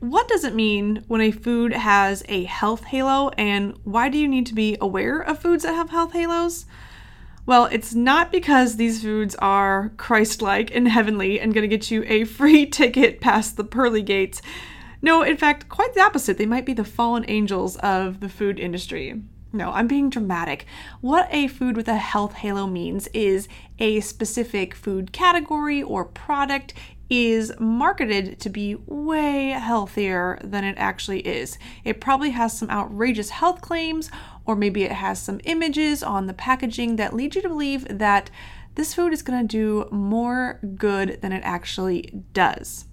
what does it mean when a food has a health halo, and why do you need to be aware of foods that have health halos? Well, it's not because these foods are Christ like and heavenly and going to get you a free ticket past the pearly gates. No, in fact, quite the opposite. They might be the fallen angels of the food industry. No, I'm being dramatic. What a food with a health halo means is a specific food category or product is marketed to be way healthier than it actually is. It probably has some outrageous health claims, or maybe it has some images on the packaging that lead you to believe that this food is going to do more good than it actually does.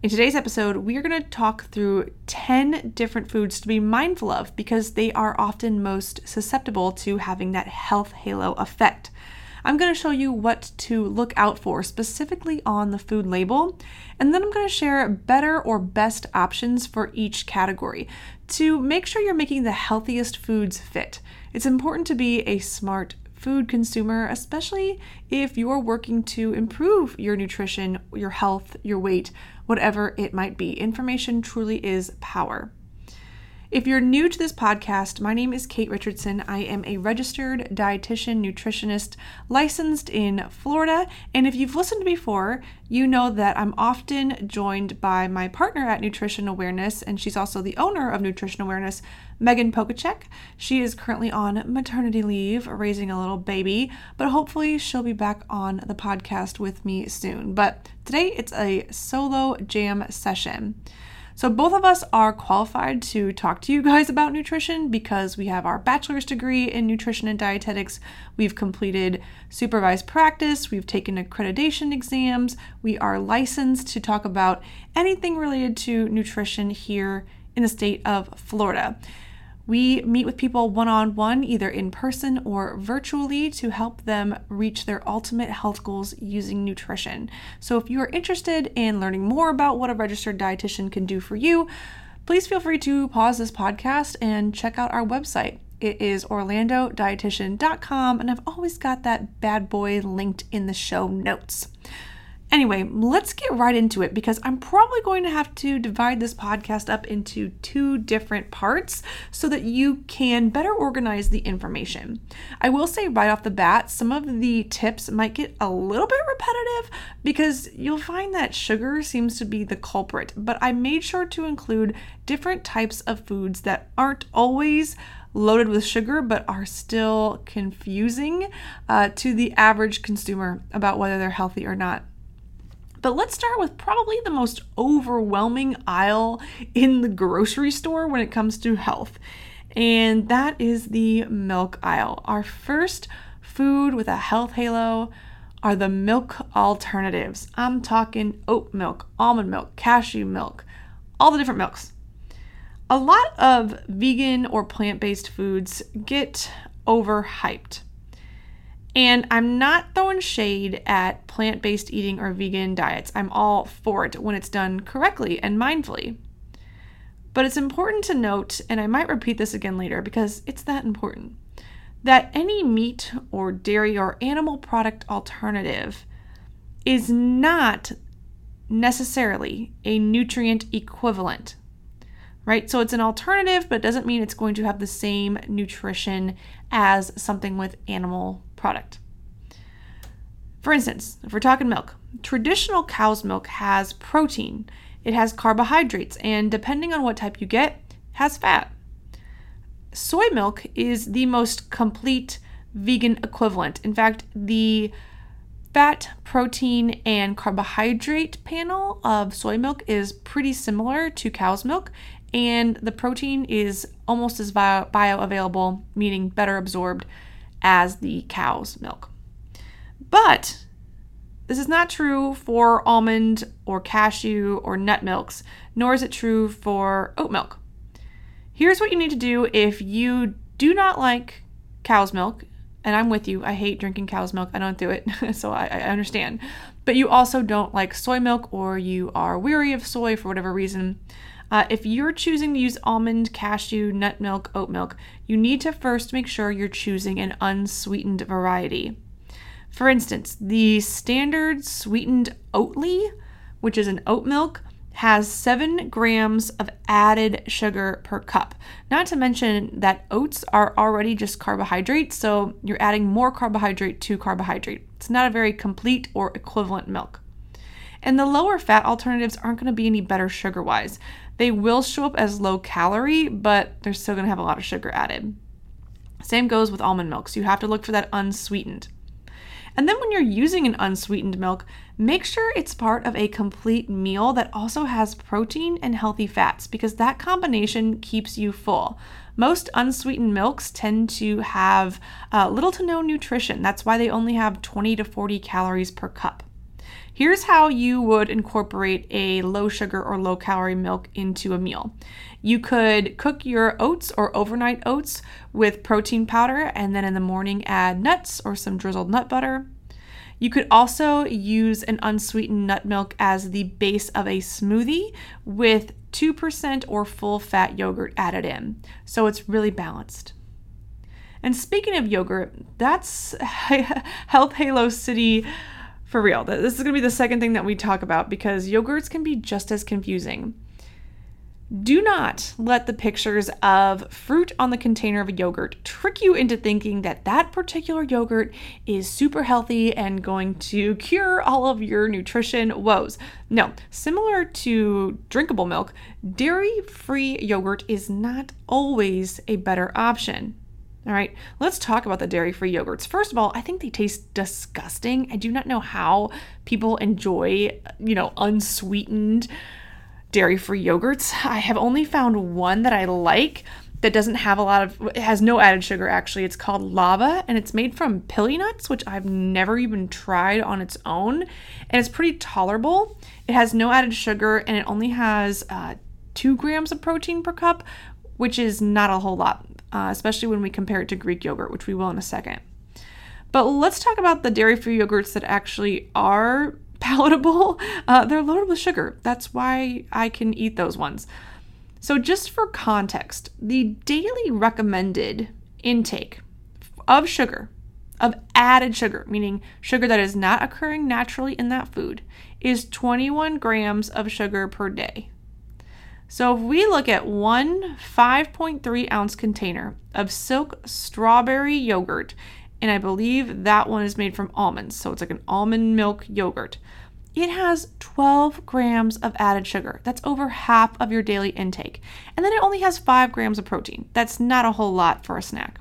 In today's episode, we are going to talk through 10 different foods to be mindful of because they are often most susceptible to having that health halo effect. I'm going to show you what to look out for specifically on the food label, and then I'm going to share better or best options for each category to make sure you're making the healthiest foods fit. It's important to be a smart food consumer, especially if you're working to improve your nutrition, your health, your weight, whatever it might be. Information truly is power. If you're new to this podcast, my name is Kate Richardson. I am a registered dietitian nutritionist licensed in Florida. And if you've listened before, you know that I'm often joined by my partner at Nutrition Awareness, and she's also the owner of Nutrition Awareness, Megan Pokachek. She is currently on maternity leave, raising a little baby, but hopefully she'll be back on the podcast with me soon. But today it's a solo jam session. So, both of us are qualified to talk to you guys about nutrition because we have our bachelor's degree in nutrition and dietetics. We've completed supervised practice, we've taken accreditation exams, we are licensed to talk about anything related to nutrition here in the state of Florida. We meet with people one on one, either in person or virtually, to help them reach their ultimate health goals using nutrition. So, if you are interested in learning more about what a registered dietitian can do for you, please feel free to pause this podcast and check out our website. It is orlandodietitian.com, and I've always got that bad boy linked in the show notes. Anyway, let's get right into it because I'm probably going to have to divide this podcast up into two different parts so that you can better organize the information. I will say right off the bat, some of the tips might get a little bit repetitive because you'll find that sugar seems to be the culprit, but I made sure to include different types of foods that aren't always loaded with sugar but are still confusing uh, to the average consumer about whether they're healthy or not. But let's start with probably the most overwhelming aisle in the grocery store when it comes to health, and that is the milk aisle. Our first food with a health halo are the milk alternatives. I'm talking oat milk, almond milk, cashew milk, all the different milks. A lot of vegan or plant based foods get overhyped. And I'm not throwing shade at plant based eating or vegan diets. I'm all for it when it's done correctly and mindfully. But it's important to note, and I might repeat this again later because it's that important, that any meat or dairy or animal product alternative is not necessarily a nutrient equivalent. Right? So it's an alternative, but it doesn't mean it's going to have the same nutrition as something with animal product. For instance, if we're talking milk, traditional cow's milk has protein, it has carbohydrates, and depending on what type you get, has fat. Soy milk is the most complete vegan equivalent. In fact, the fat, protein, and carbohydrate panel of soy milk is pretty similar to cow's milk, and the protein is almost as bio- bioavailable, meaning better absorbed as the cow's milk. But this is not true for almond or cashew or nut milks, nor is it true for oat milk. Here's what you need to do if you do not like cow's milk, and I'm with you. I hate drinking cow's milk. I don't do it, so I, I understand. But you also don't like soy milk, or you are weary of soy for whatever reason. Uh, if you're choosing to use almond, cashew, nut milk, oat milk, you need to first make sure you're choosing an unsweetened variety. For instance, the standard sweetened Oatly, which is an oat milk, has 7 grams of added sugar per cup. Not to mention that oats are already just carbohydrates, so you're adding more carbohydrate to carbohydrate. It's not a very complete or equivalent milk. And the lower fat alternatives aren't going to be any better sugar wise. They will show up as low calorie, but they're still going to have a lot of sugar added. Same goes with almond milks. you have to look for that unsweetened. And then when you're using an unsweetened milk, make sure it's part of a complete meal that also has protein and healthy fats because that combination keeps you full. Most unsweetened milks tend to have uh, little to no nutrition. That's why they only have 20 to 40 calories per cup. Here's how you would incorporate a low sugar or low calorie milk into a meal. You could cook your oats or overnight oats with protein powder and then in the morning add nuts or some drizzled nut butter. You could also use an unsweetened nut milk as the base of a smoothie with 2% or full fat yogurt added in. So it's really balanced. And speaking of yogurt, that's Health Halo City for real. This is going to be the second thing that we talk about because yogurts can be just as confusing. Do not let the pictures of fruit on the container of a yogurt trick you into thinking that that particular yogurt is super healthy and going to cure all of your nutrition woes. No, similar to drinkable milk, dairy free yogurt is not always a better option. All right, let's talk about the dairy free yogurts. First of all, I think they taste disgusting. I do not know how people enjoy, you know, unsweetened dairy free yogurts. I have only found one that I like that doesn't have a lot of, it has no added sugar actually. It's called Lavva and it's made from pili nuts, which I've never even tried on its own. And it's pretty tolerable. It has no added sugar and it only has uh, two grams of protein per cup, which is not a whole lot uh, especially when we compare it to Greek yogurt, which we will in a second. But let's talk about the dairy free yogurts that actually are palatable. Uh, they're loaded with sugar. That's why I can eat those ones. So, just for context, the daily recommended intake of sugar, of added sugar, meaning sugar that is not occurring naturally in that food, is 21 grams of sugar per day. So if we look at one 5.3 ounce container of silk strawberry yogurt, and I believe that one is made from almonds, so it's like an almond milk yogurt. It has 12 grams of added sugar. That's over half of your daily intake. And then it only has 5 grams of protein. That's not a whole lot for a snack.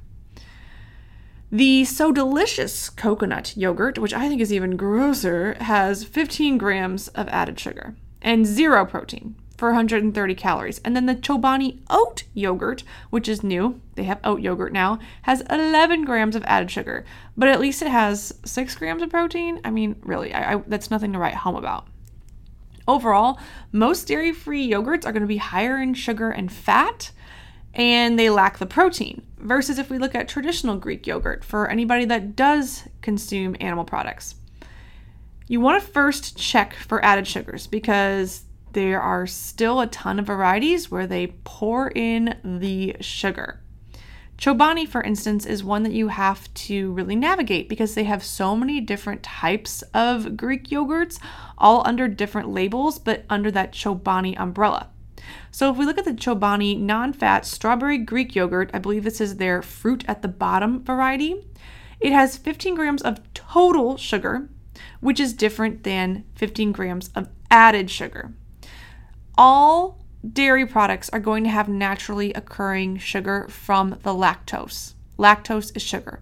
The So Delicious coconut yogurt, which I think is even grosser, has 15 grams of added sugar and zero protein for 130 calories. And then the Chobani oat yogurt, which is new, they have oat yogurt now, has 11 grams of added sugar, but at least it has 6 grams of protein. I mean, really, I, I, that's nothing to write home about. Overall, most dairy free yogurts are going to be higher in sugar and fat, and they lack the protein. Versus if we look at traditional Greek yogurt for anybody that does consume animal products. You want to first check for added sugars because there are still a ton of varieties where they pour in the sugar. Chobani, for instance, is one that you have to really navigate because they have so many different types of Greek yogurts, all under different labels, but under that Chobani umbrella. So if we look at the Chobani non fat strawberry Greek yogurt, I believe this is their fruit at the bottom variety. It has 15 grams of total sugar, which is different than 15 grams of added sugar all dairy products are going to have naturally occurring sugar from the lactose. Lactose is sugar.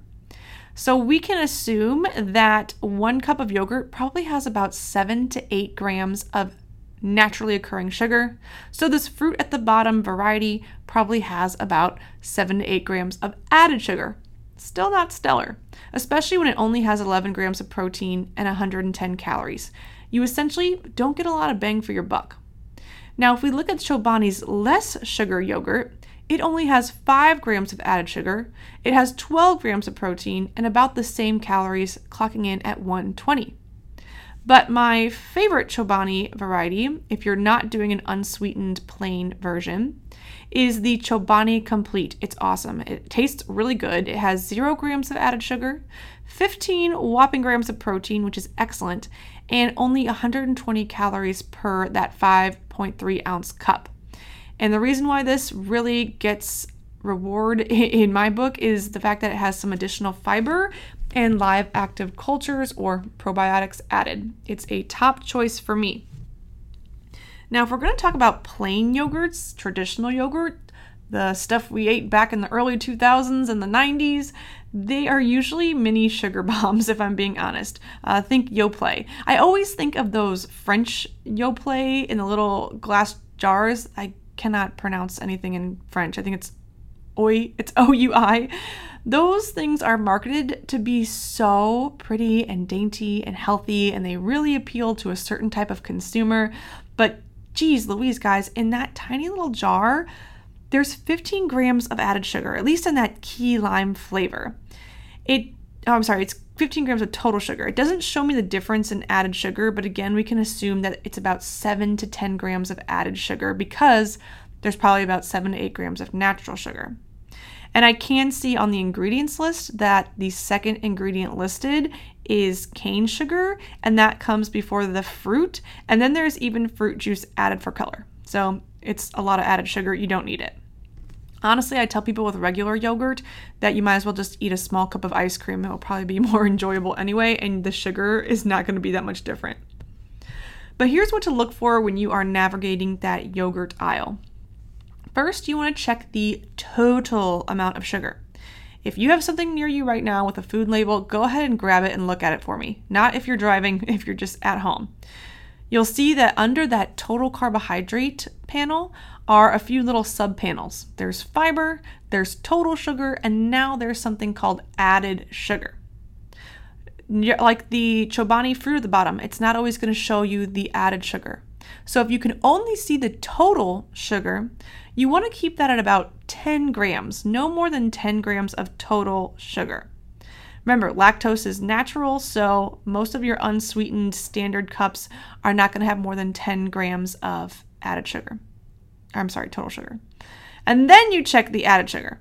So we can assume that one cup of yogurt probably has about seven to eight grams of naturally occurring sugar. So this fruit at the bottom variety probably has about seven to eight grams of added sugar. Still not stellar, especially when it only has 11 grams of protein and 110 calories. You essentially don't get a lot of bang for your buck. Now, if we look at Chobani's less sugar yogurt, it only has 5 grams of added sugar, it has 12 grams of protein, and about the same calories, clocking in at 120. But my favorite Chobani variety, if you're not doing an unsweetened plain version, is the Chobani Complete. It's awesome. It tastes really good. It has 0 grams of added sugar, 15 whopping grams of protein, which is excellent, and only 120 calories per that 5 1.3 ounce cup. And the reason why this really gets reward in my book is the fact that it has some additional fiber and live active cultures or probiotics added. It's a top choice for me. Now, if we're going to talk about plain yogurts, traditional yogurt, the stuff we ate back in the early 2000s and the 90s, they are usually mini sugar bombs, if I'm being honest. Uh, think Yoplait. I always think of those French Yoplait in the little glass jars. I cannot pronounce anything in French. I think it's Oi, it's O U I. Those things are marketed to be so pretty and dainty and healthy, and they really appeal to a certain type of consumer. But geez, Louise, guys, in that tiny little jar, there's 15 grams of added sugar, at least in that key lime flavor. It, oh, I'm sorry, it's 15 grams of total sugar. It doesn't show me the difference in added sugar, but again, we can assume that it's about 7 to 10 grams of added sugar because there's probably about 7 to 8 grams of natural sugar. And I can see on the ingredients list that the second ingredient listed is cane sugar, and that comes before the fruit. And then there's even fruit juice added for color. So it's a lot of added sugar. You don't need it. Honestly, I tell people with regular yogurt that you might as well just eat a small cup of ice cream. It will probably be more enjoyable anyway, and the sugar is not going to be that much different. But here's what to look for when you are navigating that yogurt aisle. First, you want to check the total amount of sugar. If you have something near you right now with a food label, go ahead and grab it and look at it for me. Not if you're driving, if you're just at home. You'll see that under that total carbohydrate panel are a few little sub panels. There's fiber, there's total sugar, and now there's something called added sugar. Like the Chobani fruit at the bottom, it's not always going to show you the added sugar. So if you can only see the total sugar, you want to keep that at about 10 grams, no more than 10 grams of total sugar. Remember, lactose is natural, so most of your unsweetened standard cups are not going to have more than 10 grams of added sugar. I'm sorry, total sugar. And then you check the added sugar.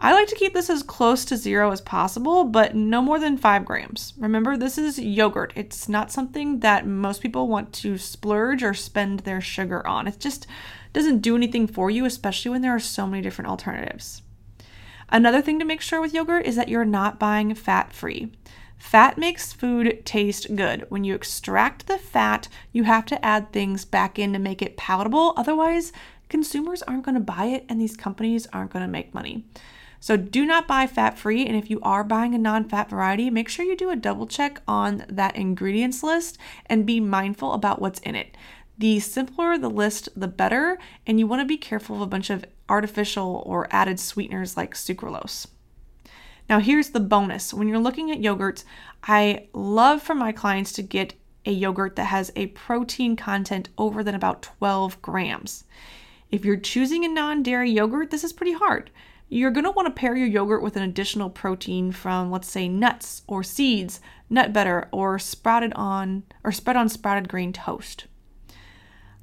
I like to keep this as close to zero as possible, but no more than five grams. Remember, this is yogurt. It's not something that most people want to splurge or spend their sugar on. It just doesn't do anything for you, especially when there are so many different alternatives. Another thing to make sure with yogurt is that you're not buying fat free. Fat makes food taste good. When you extract the fat, you have to add things back in to make it palatable. Otherwise, consumers aren't going to buy it and these companies aren't going to make money. So do not buy fat free. And if you are buying a non fat variety, make sure you do a double check on that ingredients list and be mindful about what's in it. The simpler the list, the better, and you want to be careful of a bunch of artificial or added sweeteners like sucralose. Now, here's the bonus when you're looking at yogurts, I love for my clients to get a yogurt that has a protein content over than about 12 grams. If you're choosing a non dairy yogurt, this is pretty hard. You're going to want to pair your yogurt with an additional protein from, let's say, nuts or seeds, nut butter, or sprouted on or spread on sprouted grain toast.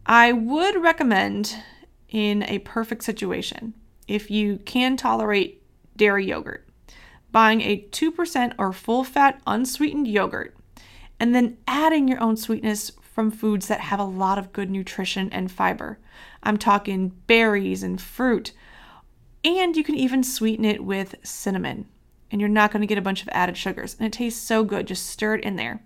I would recommend in a perfect situation, if you can tolerate dairy yogurt, buying a 2% or full fat unsweetened yogurt, and then adding your own sweetness from foods that have a lot of good nutrition and fiber. I'm talking berries and fruit. And you can even sweeten it with cinnamon, and you're not going to get a bunch of added sugars. And it tastes so good. Just stir it in there.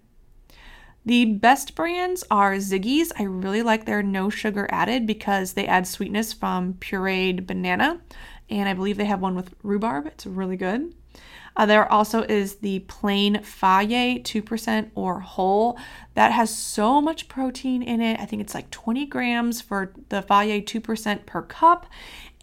The best brands are Siggi's. I really like their no sugar added because they add sweetness from pureed banana. And I believe they have one with rhubarb. It's really good. Uh, there also is the plain Fage 2% or whole. That has so much protein in it. I think it's like 20 grams for the Fage 2% per cup.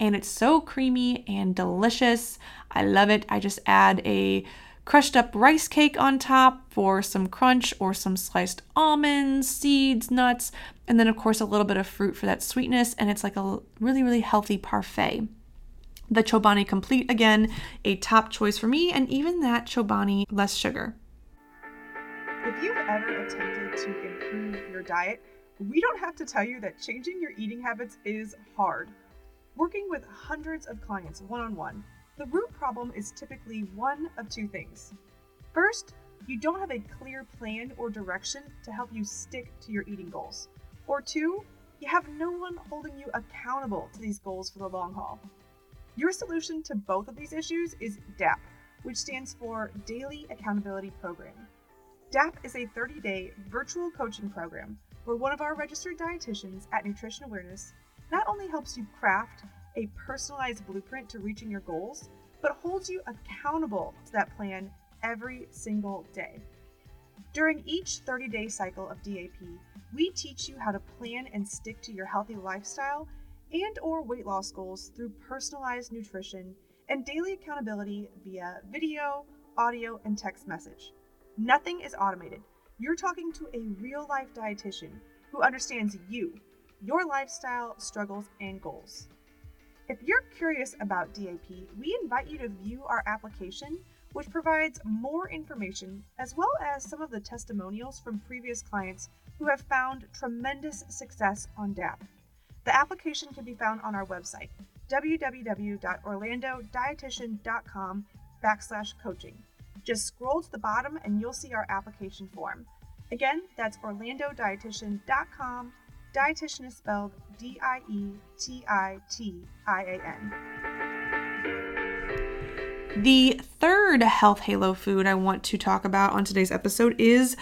And it's so creamy and delicious. I love it. I just add a crushed up rice cake on top for some crunch or some sliced almonds, seeds, nuts, and then, of course, a little bit of fruit for that sweetness. And it's like a really, really healthy parfait. The Chobani Complete, again, a top choice for me, and even that Chobani less sugar. If you've ever attempted to improve your diet, we don't have to tell you that changing your eating habits is hard. Working with hundreds of clients one on one, the root problem is typically one of two things. First, you don't have a clear plan or direction to help you stick to your eating goals. Or two, you have no one holding you accountable to these goals for the long haul. Your solution to both of these issues is DAP, which stands for Daily Accountability Program. DAP is a 30 day virtual coaching program where one of our registered dietitians at Nutrition Awareness not only helps you craft a personalized blueprint to reaching your goals, but holds you accountable to that plan every single day. During each 30 day cycle of DAP, we teach you how to plan and stick to your healthy lifestyle and or weight loss goals through personalized nutrition and daily accountability via video, audio, and text message. Nothing is automated. You're talking to a real life dietitian who understands you, your lifestyle, struggles, and goals. If you're curious about DAP, we invite you to view our application, which provides more information as well as some of the testimonials from previous clients who have found tremendous success on DAP. The application can be found on our website, www.orlandodietitian.com backslash coaching. Just scroll to the bottom and you'll see our application form. Again, that's orlandodietitian.com. Dietitian is spelled D I E T I T I A N. The third health halo food I want to talk about on today's episode is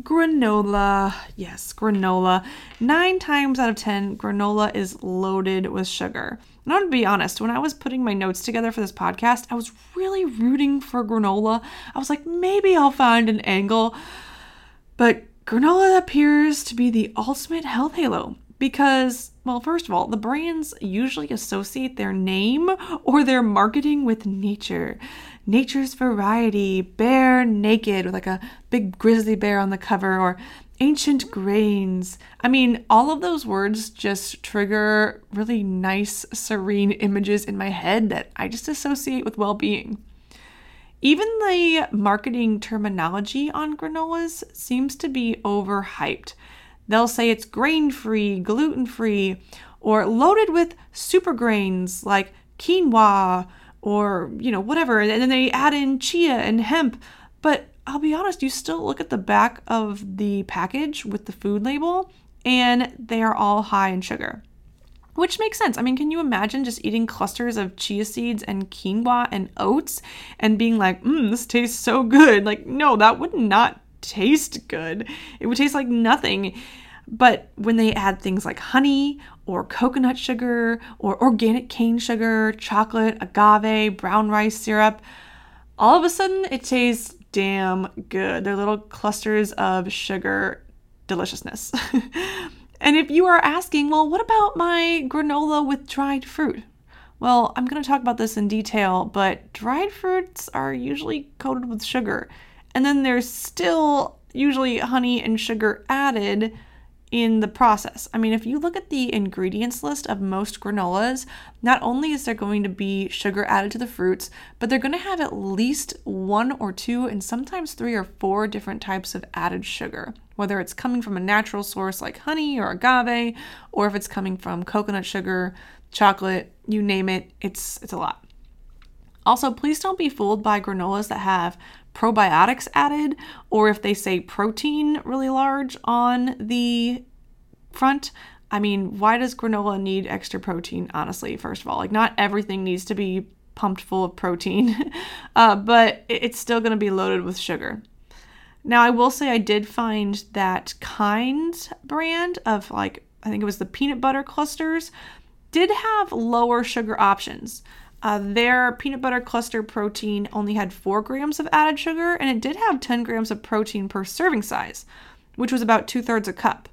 granola. Yes, granola. Nine times out of 10, granola is loaded with sugar. And I'm gonna be honest, when I was putting my notes together for this podcast, I was really rooting for granola. I was like, maybe I'll find an angle. But granola appears to be the ultimate health halo because, well, first of all, the brands usually associate their name or their marketing with nature nature's variety, bear naked with like a big grizzly bear on the cover, or ancient grains. I mean, all of those words just trigger really nice, serene images in my head that I just associate with well being. Even the marketing terminology on granolas seems to be overhyped. They'll say it's grain free, gluten free, or loaded with super grains like quinoa or, you know, whatever. And then they add in chia and hemp. But I'll be honest, you still look at the back of the package with the food label, and they are all high in sugar. Which makes sense. I mean, can you imagine just eating clusters of chia seeds and quinoa and oats and being like, mmm, this tastes so good? Like, no, that would not taste good. It would taste like nothing. But when they add things like honey or coconut sugar or organic cane sugar, chocolate, agave, brown rice syrup, all of a sudden it tastes damn good. They're little clusters of sugar deliciousness. and if you are asking, well, what about my granola with dried fruit? Well, I'm going to talk about this in detail, but dried fruits are usually coated with sugar. And then there's still usually honey and sugar added in the process. I mean, if you look at the ingredients list of most granolas, not only is there going to be sugar added to the fruits, but they're going to have at least one or two and sometimes three or four different types of added sugar, whether it's coming from a natural source like honey or agave, or if it's coming from coconut sugar, chocolate, you name it, it's it's a lot. Also, please don't be fooled by granolas that have probiotics added, or if they say protein really large on the front. I mean, why does granola need extra protein, honestly, first of all? Like, not everything needs to be pumped full of protein, uh, but it's still going to be loaded with sugar. Now, I will say I did find that Kind brand of like, I think it was the peanut butter clusters, did have lower sugar options. Uh, their peanut butter cluster protein only had 4 grams of added sugar, and it did have 10 grams of protein per serving size, which was about two thirds a cup.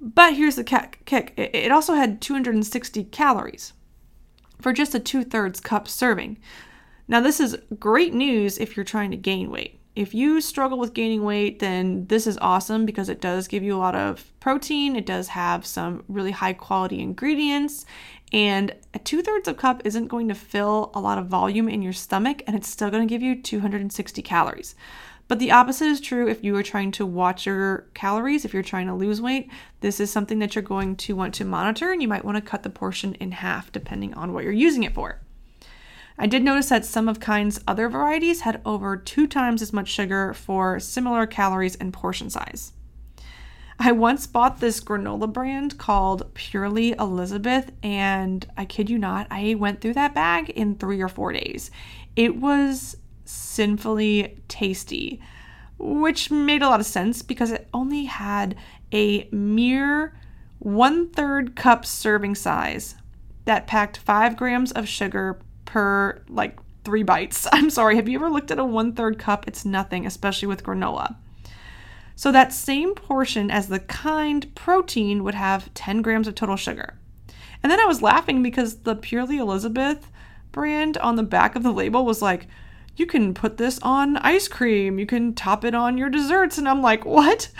But here's the kick it also had 260 calories for just a two thirds cup serving. Now, this is great news if you're trying to gain weight. If you struggle with gaining weight, then this is awesome because it does give you a lot of protein. It does have some really high quality ingredients, and a two thirds of cup isn't going to fill a lot of volume in your stomach, and it's still going to give you 260 calories. But the opposite is true if you are trying to watch your calories, if you're trying to lose weight. This is something that you're going to want to monitor, and you might want to cut the portion in half depending on what you're using it for. I did notice that some of Kind's other varieties had over two times as much sugar for similar calories and portion size. I once bought this granola brand called Purely Elizabeth, and I kid you not, I went through that bag in three or four days. It was sinfully tasty, which made a lot of sense because it only had a mere one third cup serving size that packed five grams of sugar per like three bites. I'm sorry, have you ever looked at a one third cup? It's nothing, especially with granola. So that same portion as the kind protein would have 10 grams of total sugar. And then I was laughing because the Purely Elizabeth brand on the back of the label was like, you can put this on ice cream, you can top it on your desserts. And I'm like, what?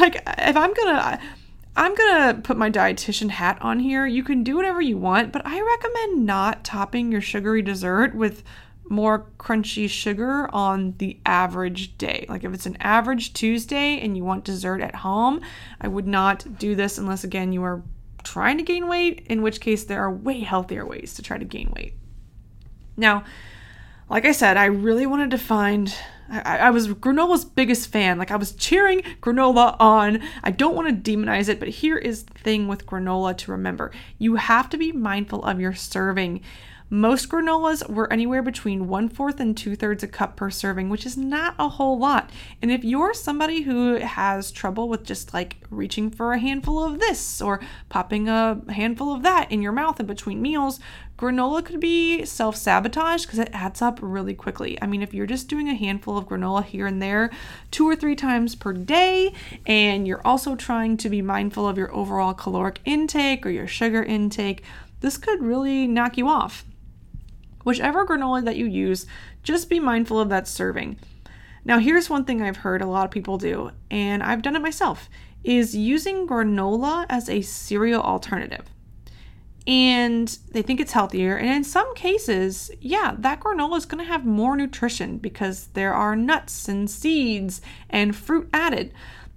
Like, if I'm gonna. I'm gonna put my dietitian hat on here. You can do whatever you want, but I recommend not topping your sugary dessert with more crunchy sugar on the average day. Like if it's an average Tuesday and you want dessert at home, I would not do this unless again you are trying to gain weight, in which case there are way healthier ways to try to gain weight. Now, like I said, I really wanted to find. I, I, was granola's biggest fan. Like I was cheering granola on. I don't want to demonize it, but here is the thing with granola to remember: you have to be mindful of your serving. Most granolas were anywhere between one fourth and two thirds a cup per serving, which is not a whole lot. And if you're somebody who has trouble with just like reaching for a handful of this or popping a handful of that in your mouth in between meals, granola could be self sabotage because it adds up really quickly. I mean, if you're just doing a handful of granola here and there two or three times per day, and you're also trying to be mindful of your overall caloric intake or your sugar intake, this could really knock you off. Whichever granola that you use, just be mindful of that serving. Now, here's one thing I've heard a lot of people do, and I've done it myself, is using granola as a cereal alternative. And they think it's healthier, and in some cases, yeah, that granola is going to have more nutrition because there are nuts and seeds and fruit added.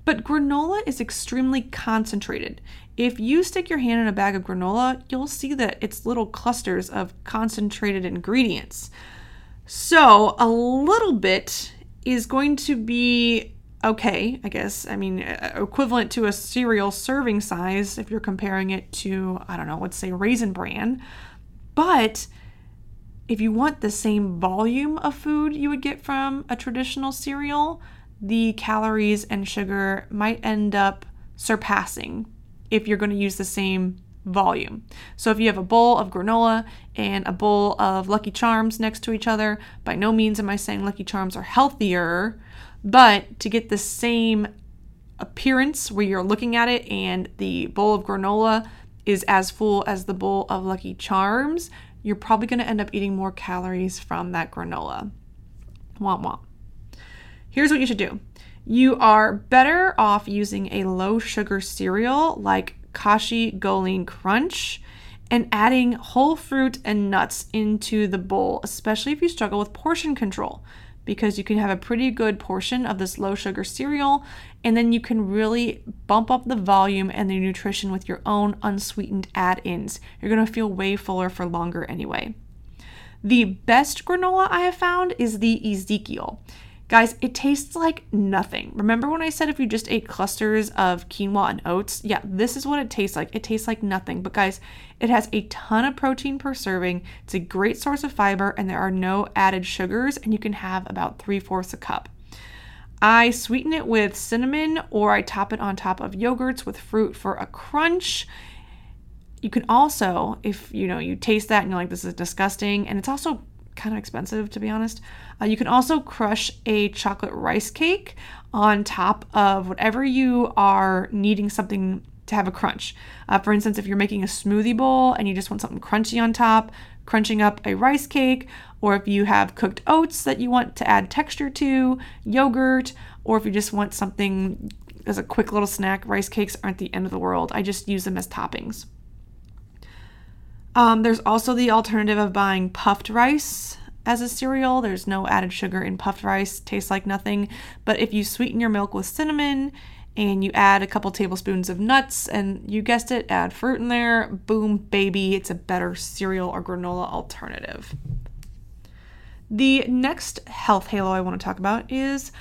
But granola is extremely concentrated. If you stick your hand in a bag of granola, you'll see that it's little clusters of concentrated ingredients. So, a little bit is going to be okay, I guess. I mean, equivalent to a cereal serving size if you're comparing it to, I don't know, let's say Raisin Bran. But if you want the same volume of food you would get from a traditional cereal, the calories and sugar might end up surpassing if you're going to use the same volume. So if you have a bowl of granola and a bowl of Lucky Charms next to each other, by no means am I saying Lucky Charms are healthier, but to get the same appearance where you're looking at it and the bowl of granola is as full as the bowl of Lucky Charms, you're probably going to end up eating more calories from that granola. Womp womp. Here's what you should do you are better off using a low sugar cereal like Kashi GoLean Crunch and adding whole fruit and nuts into the bowl, especially if you struggle with portion control, because you can have a pretty good portion of this low sugar cereal and then you can really bump up the volume and the nutrition with your own unsweetened add ins. You're gonna feel way fuller for longer anyway. The best granola I have found is the Ezekiel. Guys, it tastes like nothing. Remember when I said if you just ate clusters of quinoa and oats? Yeah, this is what it tastes like. It tastes like nothing. But guys, it has a ton of protein per serving. It's a great source of fiber, and there are no added sugars, and you can have about three fourths a cup. I sweeten it with cinnamon or I top it on top of yogurts with fruit for a crunch. You can also, if you know, you taste that and you're like, this is disgusting, and it's also kind of expensive to be honest. Uh, you can also crush a chocolate rice cake on top of whatever you are needing something to have a crunch. Uh, for instance, if you're making a smoothie bowl and you just want something crunchy on top, crunching up a rice cake, or if you have cooked oats that you want to add texture to, yogurt, or if you just want something as a quick little snack, rice cakes aren't the end of the world. I just use them as toppings. Um, there's also the alternative of buying puffed rice as a cereal. There's no added sugar in puffed rice, tastes like nothing. But if you sweeten your milk with cinnamon and you add a couple tablespoons of nuts and you guessed it, add fruit in there, boom, baby, it's a better cereal or granola alternative. The next health halo I want to talk about is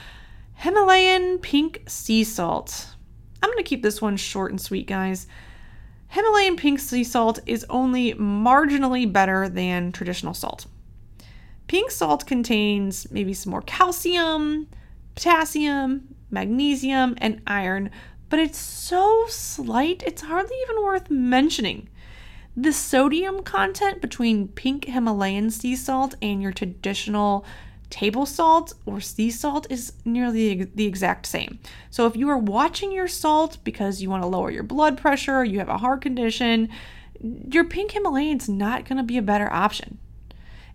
Himalayan pink sea salt. I'm going to keep this one short and sweet, guys. Himalayan pink sea salt is only marginally better than traditional salt. Pink salt contains maybe some more calcium, potassium, magnesium, and iron, but it's so slight it's hardly even worth mentioning. The sodium content between pink Himalayan sea salt and your traditional table salt or sea salt is nearly the exact same. So if you are watching your salt because you want to lower your blood pressure, you have a heart condition, your pink Himalayan is not going to be a better option.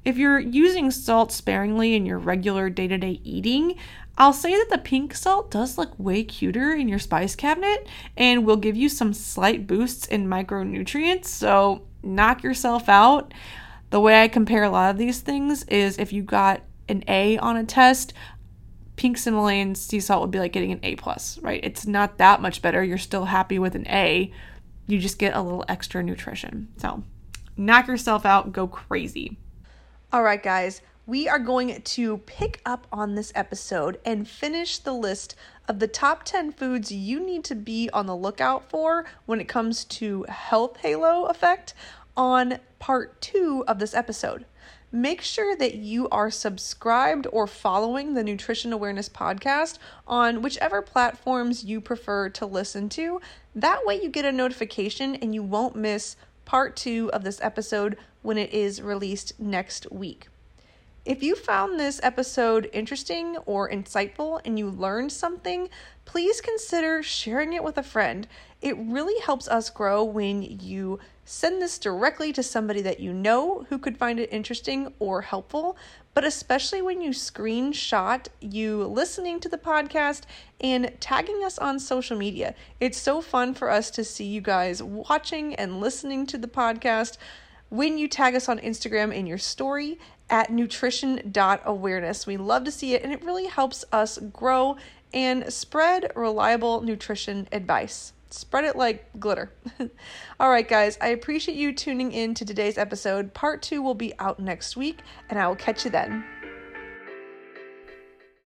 If you're using salt sparingly in your regular day to day eating, I'll say that the pink salt does look way cuter in your spice cabinet and will give you some slight boosts in micronutrients, so knock yourself out. The way I compare a lot of these things is if you got an A on a test, pink Himalayan sea salt would be like getting an A plus, right? It's not that much better. You're still happy with an A. You just get a little extra nutrition. So knock yourself out, go crazy. All right, guys we are going to pick up on this episode and finish the list of the top 10 foods you need to be on the lookout for when it comes to health halo effect on part two of this episode. Make sure that you are subscribed or following the Nutrition Awareness Podcast on whichever platforms you prefer to listen to. That way, you get a notification and you won't miss part two of this episode when it is released next week. If you found this episode interesting or insightful and you learned something, please consider sharing it with a friend. It really helps us grow when you send this directly to somebody that you know who could find it interesting or helpful, but especially when you screenshot you listening to the podcast and tagging us on social media. It's so fun for us to see you guys watching and listening to the podcast when you tag us on Instagram in your story at nutrition.awareness. We love to see it, and it really helps us grow and spread reliable nutrition advice. Spread it like glitter. All right, guys, I appreciate you tuning in to today's episode. Part two will be out next week, and I will catch you then.